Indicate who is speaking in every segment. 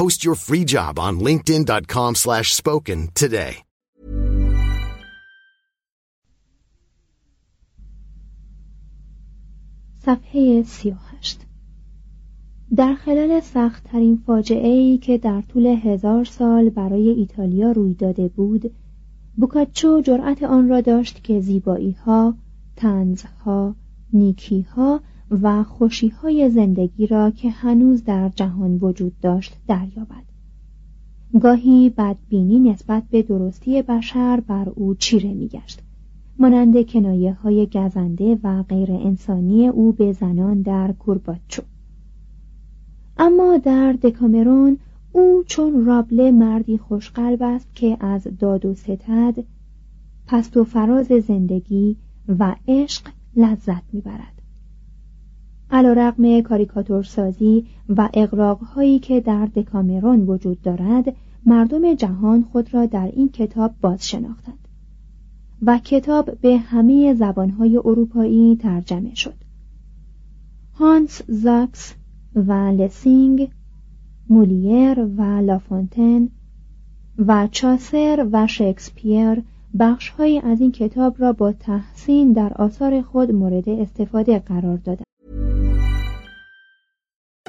Speaker 1: Post your free job on linkedin.com slash spoken today.
Speaker 2: صفحه 38 در خلال سختترین فاجعه ای که در طول هزار سال برای ایتالیا روی داده بود بوکاچو جرأت آن را داشت که زیبایی ها، تنز ها، نیکی ها و خوشی های زندگی را که هنوز در جهان وجود داشت دریابد. گاهی بدبینی نسبت به درستی بشر بر او چیره میگشت. مانند کنایه های گزنده و غیر انسانی او به زنان در کورباچو اما در دکامرون او چون رابله مردی خوشقلب است که از داد و ستد پست و فراز زندگی و عشق لذت می‌برد. علا رقم کاریکاتورسازی و اقراقهایی که در دکامرون وجود دارد مردم جهان خود را در این کتاب باز شناختند و کتاب به همه زبانهای اروپایی ترجمه شد هانس زاکس و لسینگ مولیر و لافونتن و چاسر و شکسپیر بخشهایی از این کتاب را با تحسین در آثار خود مورد استفاده قرار دادند.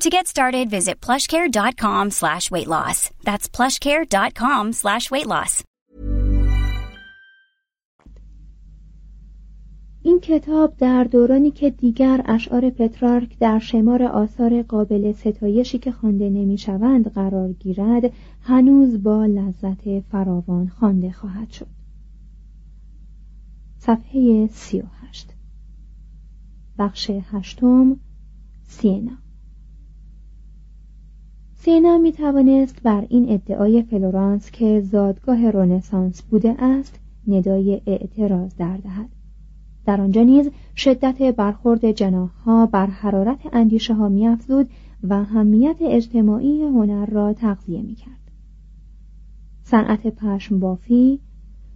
Speaker 3: To get started, visit plushcare.com slash weight loss. That's plushcare.com slash weight loss.
Speaker 2: این کتاب در دورانی که دیگر اشعار پترارک در شمار آثار قابل ستایشی که خوانده نمی‌شوند قرار گیرد هنوز با لذت فراوان خوانده خواهد شد صفحه سی و هشت بخش هشتم سینا سینا می توانست بر این ادعای فلورانس که زادگاه رونسانس بوده است ندای اعتراض در دهد. در آنجا نیز شدت برخورد جناحها بر حرارت اندیشه ها میافزود و همیت اجتماعی هنر را تغذیه می‌کرد. صنعت پشم بافی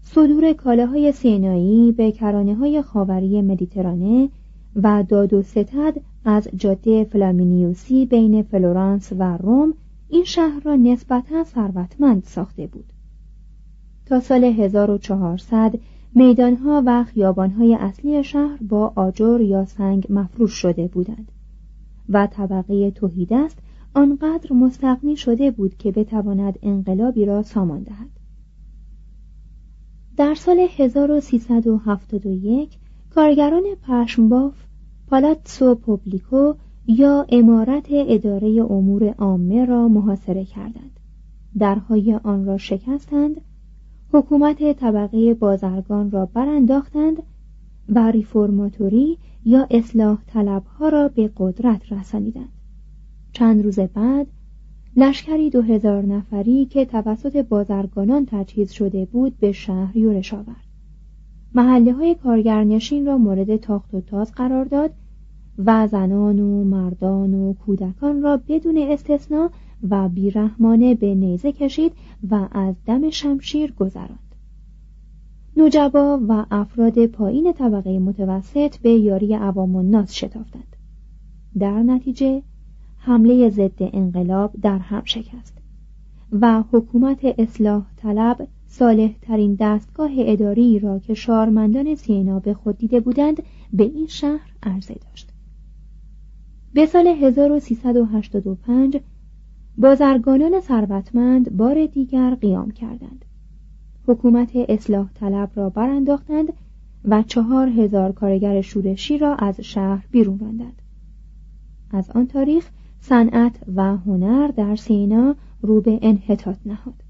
Speaker 2: صدور کالاهای سینایی به کرانه های خاوری مدیترانه و داد و ستد از جاده فلامینیوسی بین فلورانس و رم این شهر را نسبتا ثروتمند ساخته بود. تا سال 1400 میدانها و خیابانهای اصلی شهر با آجر یا سنگ مفروش شده بودند و طبقه تهیدست آنقدر مستغنی شده بود که بتواند انقلابی را سامان دهد. در سال 1371 کارگران پشمباف پالاتسو پوبلیکو یا امارت اداره امور عامه را محاصره کردند. درهای آن را شکستند. حکومت طبقه بازرگان را برانداختند و ریفورماتوری یا اصلاح طلبها را به قدرت رسانیدند. چند روز بعد لشکری دو هزار نفری که توسط بازرگانان تجهیز شده بود به شهر یورش آورد. محله های کارگرنشین را مورد تاخت و تاز قرار داد و زنان و مردان و کودکان را بدون استثنا و بیرحمانه به نیزه کشید و از دم شمشیر گذراند. نوجبا و افراد پایین طبقه متوسط به یاری عوام الناس شتافتند. در نتیجه حمله ضد انقلاب در هم شکست و حکومت اصلاح طلب صالح ترین دستگاه اداری را که شارمندان سینا به خود دیده بودند به این شهر عرضه داشت. به سال 1385 بازرگانان ثروتمند بار دیگر قیام کردند. حکومت اصلاح طلب را برانداختند و چهار هزار کارگر شورشی را از شهر بیرون راندند. از آن تاریخ صنعت و هنر در سینا رو به انحطاط نهاد.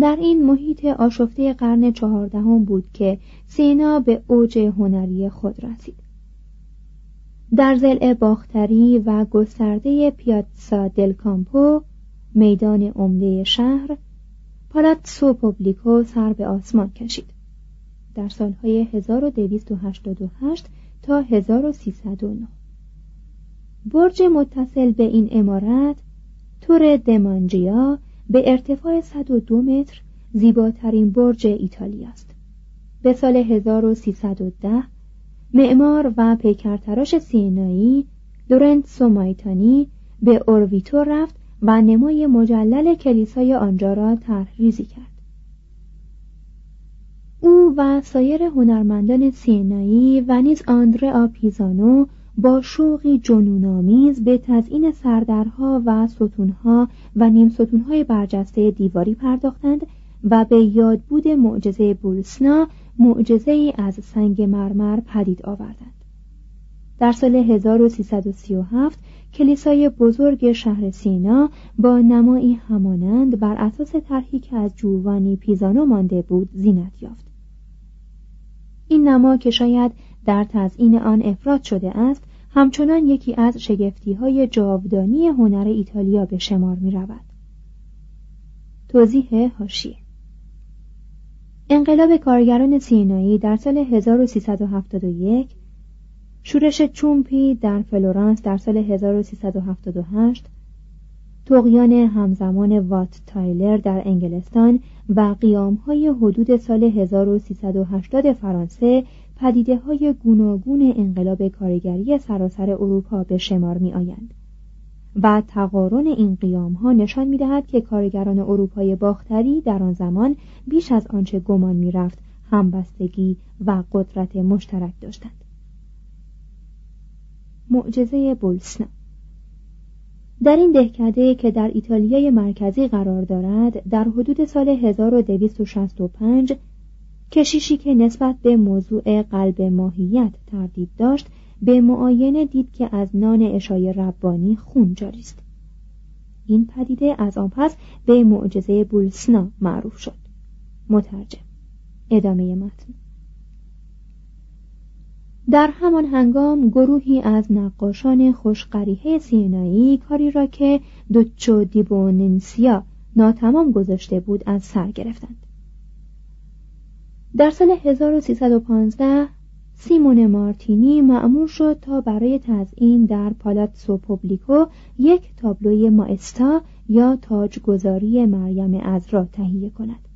Speaker 2: در این محیط آشفته قرن چهاردهم بود که سینا به اوج هنری خود رسید. در زل باختری و گسترده پیاتسا دل کامپو میدان عمده شهر پالاتسو پوبلیکو سر به آسمان کشید. در سالهای 1288 تا 1309 برج متصل به این امارت تور دمانجیا به ارتفاع 102 متر زیباترین برج ایتالیا است به سال 1310 معمار و پیکرتراش سینایی لورنت سومایتانی به اورویتو رفت و نمای مجلل کلیسای آنجا را طرحریزی کرد. او و سایر هنرمندان سینایی و نیز آندره آپیزانو با شوقی جنونآمیز به تزئین سردرها و ستونها و نیم ستونهای برجسته دیواری پرداختند و به یادبود معجزه بولسنا معجزه ای از سنگ مرمر پدید آوردند در سال 1337 کلیسای بزرگ شهر سینا با نمایی همانند بر اساس طرحی که از جووانی پیزانو مانده بود زینت یافت این نما که شاید در تزئین آن افراط شده است همچنان یکی از شگفتی های جاودانی هنر ایتالیا به شمار می رود. توضیح حاشیه انقلاب کارگران سینایی در سال 1371 شورش چومپی در فلورانس در سال 1378 طغیان همزمان وات تایلر در انگلستان و قیام های حدود سال 1380 فرانسه پدیده های گوناگون انقلاب کارگری سراسر اروپا به شمار می آیند. و تقارن این قیام ها نشان می دهد که کارگران اروپای باختری در آن زمان بیش از آنچه گمان می رفت همبستگی و قدرت مشترک داشتند. معجزه بولسنا در این دهکده که در ایتالیای مرکزی قرار دارد در حدود سال 1265 کشیشی که نسبت به موضوع قلب ماهیت تردید داشت به معاینه دید که از نان اشای ربانی خون جاری است این پدیده از آن پس به معجزه بولسنا معروف شد. مترجم. ادامه متن. در همان هنگام گروهی از نقاشان خوشقریحه سینایی کاری را که دوچو دیبوننسیا ناتمام گذاشته بود از سر گرفتند. در سال 1315 سیمون مارتینی معمور شد تا برای تزئین در پالاتسو پوبلیکو یک تابلوی مائستا یا تاجگذاری مریم ازرا تهیه کند.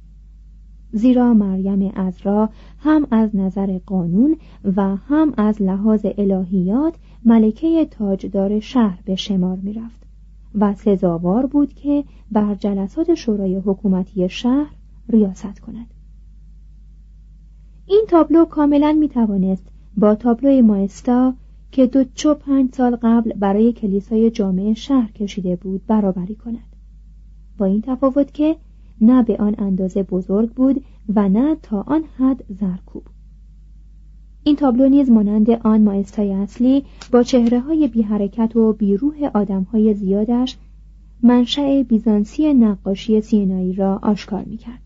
Speaker 2: زیرا مریم ازرا هم از نظر قانون و هم از لحاظ الهیات ملکه تاجدار شهر به شمار می رفت و سزاوار بود که بر جلسات شورای حکومتی شهر ریاست کند. این تابلو کاملا می توانست با تابلو مایستا که دوچو پنج سال قبل برای کلیسای جامعه شهر کشیده بود برابری کند با این تفاوت که نه به آن اندازه بزرگ بود و نه تا آن حد زرکوب این تابلو نیز مانند آن مایستای اصلی با چهره های بی حرکت و بیروح آدم های زیادش منشأ بیزانسی نقاشی سینایی را آشکار می کرد.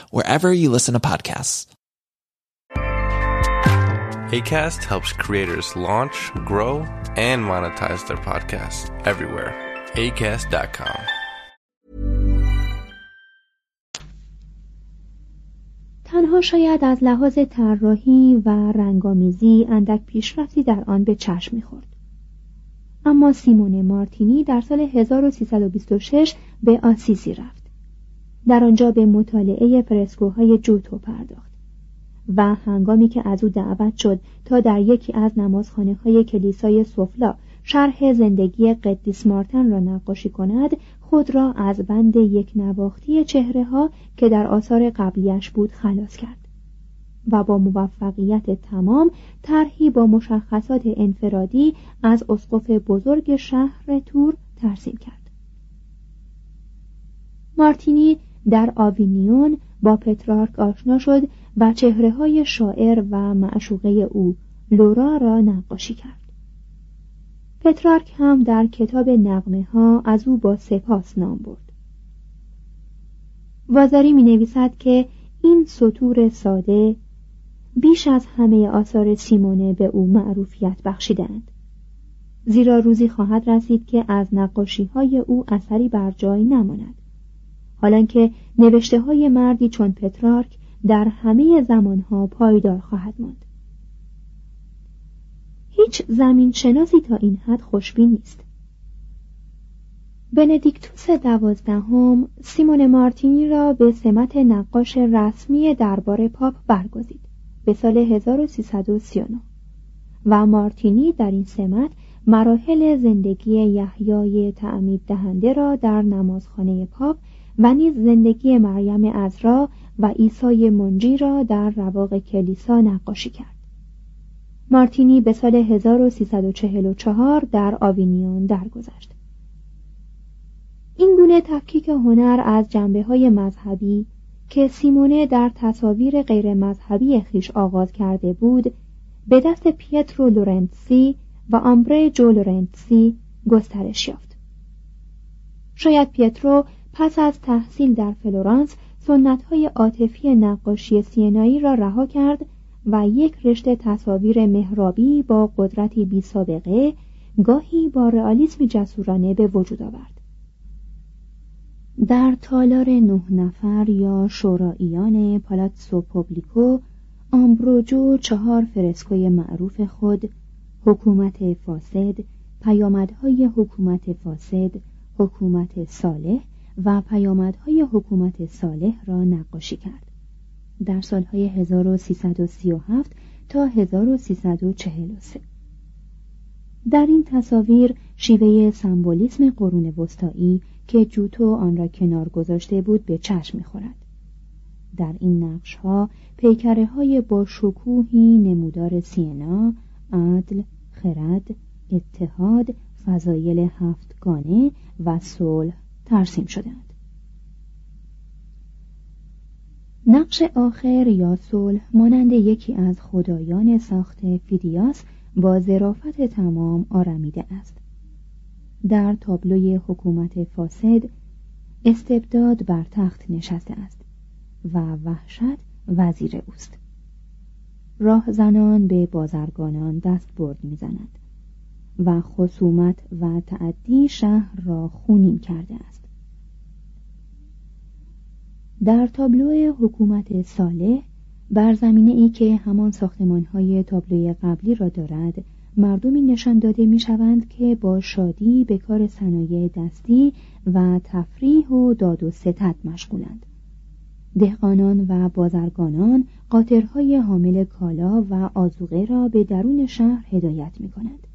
Speaker 4: wherever you listen to podcasts.
Speaker 5: ACAST helps creators launch, grow, and monetize their podcasts everywhere. ACAST.com.
Speaker 2: تنها شاید از لحاظ طراحی و رنگامیزی اندک پیشرفتی در آن به چشم میخورد اما سیمون مارتینی در سال 1326 به آسیسی رفت در آنجا به مطالعه فرسکوهای جوتو پرداخت و هنگامی که از او دعوت شد تا در یکی از نمازخانه های کلیسای سفلا شرح زندگی قدیس مارتن را نقاشی کند خود را از بند یک نواختی چهره ها که در آثار قبلیش بود خلاص کرد و با موفقیت تمام طرحی با مشخصات انفرادی از اسقف بزرگ شهر تور ترسیم کرد. مارتینی در آوینیون با پترارک آشنا شد و چهره های شاعر و معشوقه او لورا را نقاشی کرد. پترارک هم در کتاب نقمه ها از او با سپاس نام برد. وازاری می نویسد که این سطور ساده بیش از همه آثار سیمونه به او معروفیت بخشیدند. زیرا روزی خواهد رسید که از نقاشی های او اثری بر جای نماند. حالان که نوشته های مردی چون پترارک در همه زمانها پایدار خواهد ماند. هیچ زمین شناسی تا این حد خوشبین نیست. بندیکتوس دوازدهم سیمون مارتینی را به سمت نقاش رسمی دربار پاپ برگزید به سال 1339 و مارتینی در این سمت مراحل زندگی یحیای تعمید دهنده را در نمازخانه پاپ و نیز زندگی مریم ازرا و عیسی منجی را در رواق کلیسا نقاشی کرد. مارتینی به سال 1344 در آوینیون درگذشت. این گونه تفکیک هنر از جنبه های مذهبی که سیمونه در تصاویر غیر مذهبی خویش آغاز کرده بود به دست پیترو لورنسی و آمبروجو لورنسی گسترش یافت. شاید پیترو پس از تحصیل در فلورانس سنت های عاطفی نقاشی سینایی را رها کرد و یک رشته تصاویر مهرابی با قدرتی بی سابقه گاهی با رئالیسم جسورانه به وجود آورد. در تالار نه نفر یا شوراییان پالاتسو پوبلیکو آمبروجو چهار فرسکوی معروف خود حکومت فاسد پیامدهای حکومت فاسد حکومت صالح و پیامدهای حکومت صالح را نقاشی کرد. در سالهای 1337 تا 1343 در این تصاویر شیوه سمبولیسم قرون وسطایی که جوتو آن را کنار گذاشته بود به چشم می‌خورد. در این نقش ها پیکره های با شکوهی نمودار سینا، عدل، خرد، اتحاد، فضایل هفتگانه و صلح ترسیم شدند. نقش آخر یا صلح مانند یکی از خدایان ساخت فیدیاس با ظرافت تمام آرمیده است. در تابلوی حکومت فاسد استبداد بر تخت نشسته است و وحشت وزیر اوست راه زنان به بازرگانان دست برد می‌زنند و خصومت و تعدی شهر را خونین کرده است در تابلو حکومت صالح بر زمینه ای که همان ساختمان های تابلوی قبلی را دارد مردمی نشان داده می شوند که با شادی به کار صنایع دستی و تفریح و داد و ستد مشغولند دهقانان و بازرگانان قاطرهای حامل کالا و آزوقه را به درون شهر هدایت می کنند.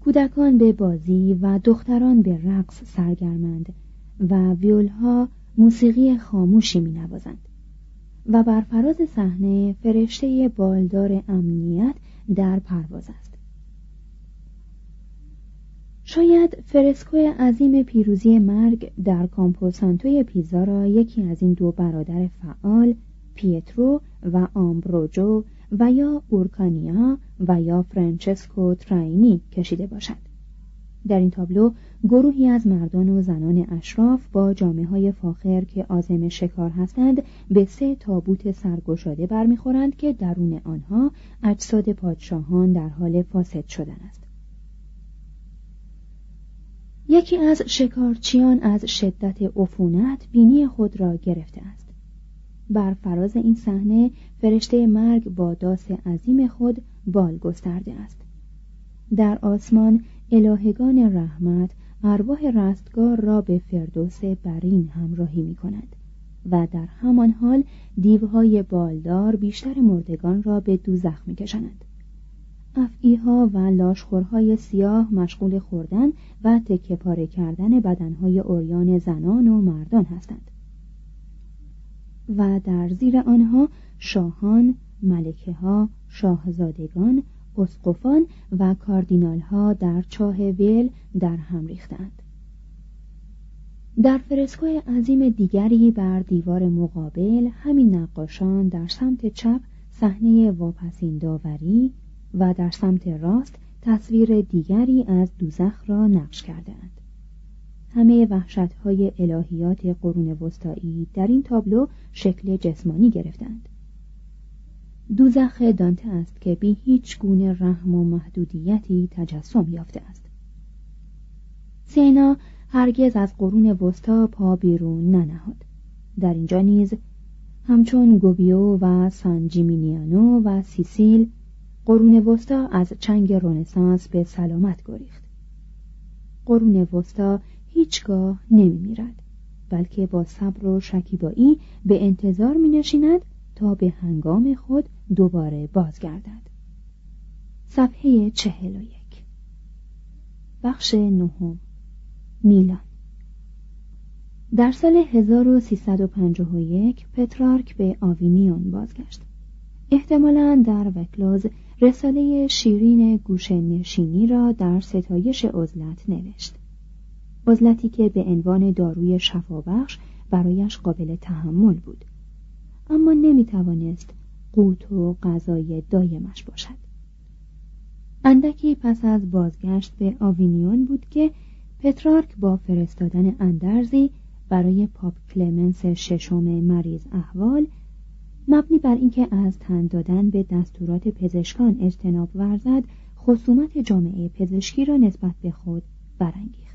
Speaker 2: کودکان به بازی و دختران به رقص سرگرمند و ویولها موسیقی خاموشی می نوازند. و بر فراز صحنه فرشته بالدار امنیت در پرواز است شاید فرسکو عظیم پیروزی مرگ در کامپوسانتوی پیزا را یکی از این دو برادر فعال پیترو و آمبروجو و یا اورکانیا و یا فرانچسکو تراینی کشیده باشد در این تابلو گروهی از مردان و زنان اشراف با جامه های فاخر که عازم شکار هستند به سه تابوت سرگشاده برمیخورند که درون آنها اجساد پادشاهان در حال فاسد شدن است. یکی از شکارچیان از شدت عفونت بینی خود را گرفته است. بر فراز این صحنه فرشته مرگ با داس عظیم خود بال گسترده است. در آسمان الهگان رحمت ارواح رستگار را به فردوس برین همراهی می کند و در همان حال دیوهای بالدار بیشتر مردگان را به دوزخ می کشند. افعیها و لاشخورهای سیاه مشغول خوردن و تکه پاره کردن بدنهای اوریان زنان و مردان هستند و در زیر آنها شاهان، ملکه ها، شاهزادگان، اسقفان و کاردینال ها در چاه ویل در هم ریختند در فرسکوی عظیم دیگری بر دیوار مقابل همین نقاشان در سمت چپ صحنه واپسین داوری و در سمت راست تصویر دیگری از دوزخ را نقش کردهاند. همه وحشتهای الهیات قرون وسطایی در این تابلو شکل جسمانی گرفتند. دوزخ دانته است که بی هیچ گونه رحم و محدودیتی تجسم یافته است. سینا هرگز از قرون وسطا پا بیرون ننهاد. در اینجا نیز همچون گوبیو و سانجیمینیانو و سیسیل قرون وسطا از چنگ رونسانس به سلامت گریخت. قرون وسطا هیچگاه نمی میرد بلکه با صبر و شکیبایی به انتظار می نشیند تا به هنگام خود دوباره بازگردد. صفحه چهل و یک. بخش نهم. میلان. در سال 1351 پترارک به آوینیون بازگشت. احتمالا در وکلاز رساله شیرین گوش نشینی را در ستایش عزلت نوشت. عزلتی که به عنوان داروی شفابخش برایش قابل تحمل بود. اما نمی توانست قوت و غذای دایمش باشد. اندکی پس از بازگشت به آوینیون بود که پترارک با فرستادن اندرزی برای پاپ کلمنس ششم مریض احوال مبنی بر اینکه از تن دادن به دستورات پزشکان اجتناب ورزد خصومت جامعه پزشکی را نسبت به خود برانگیخت.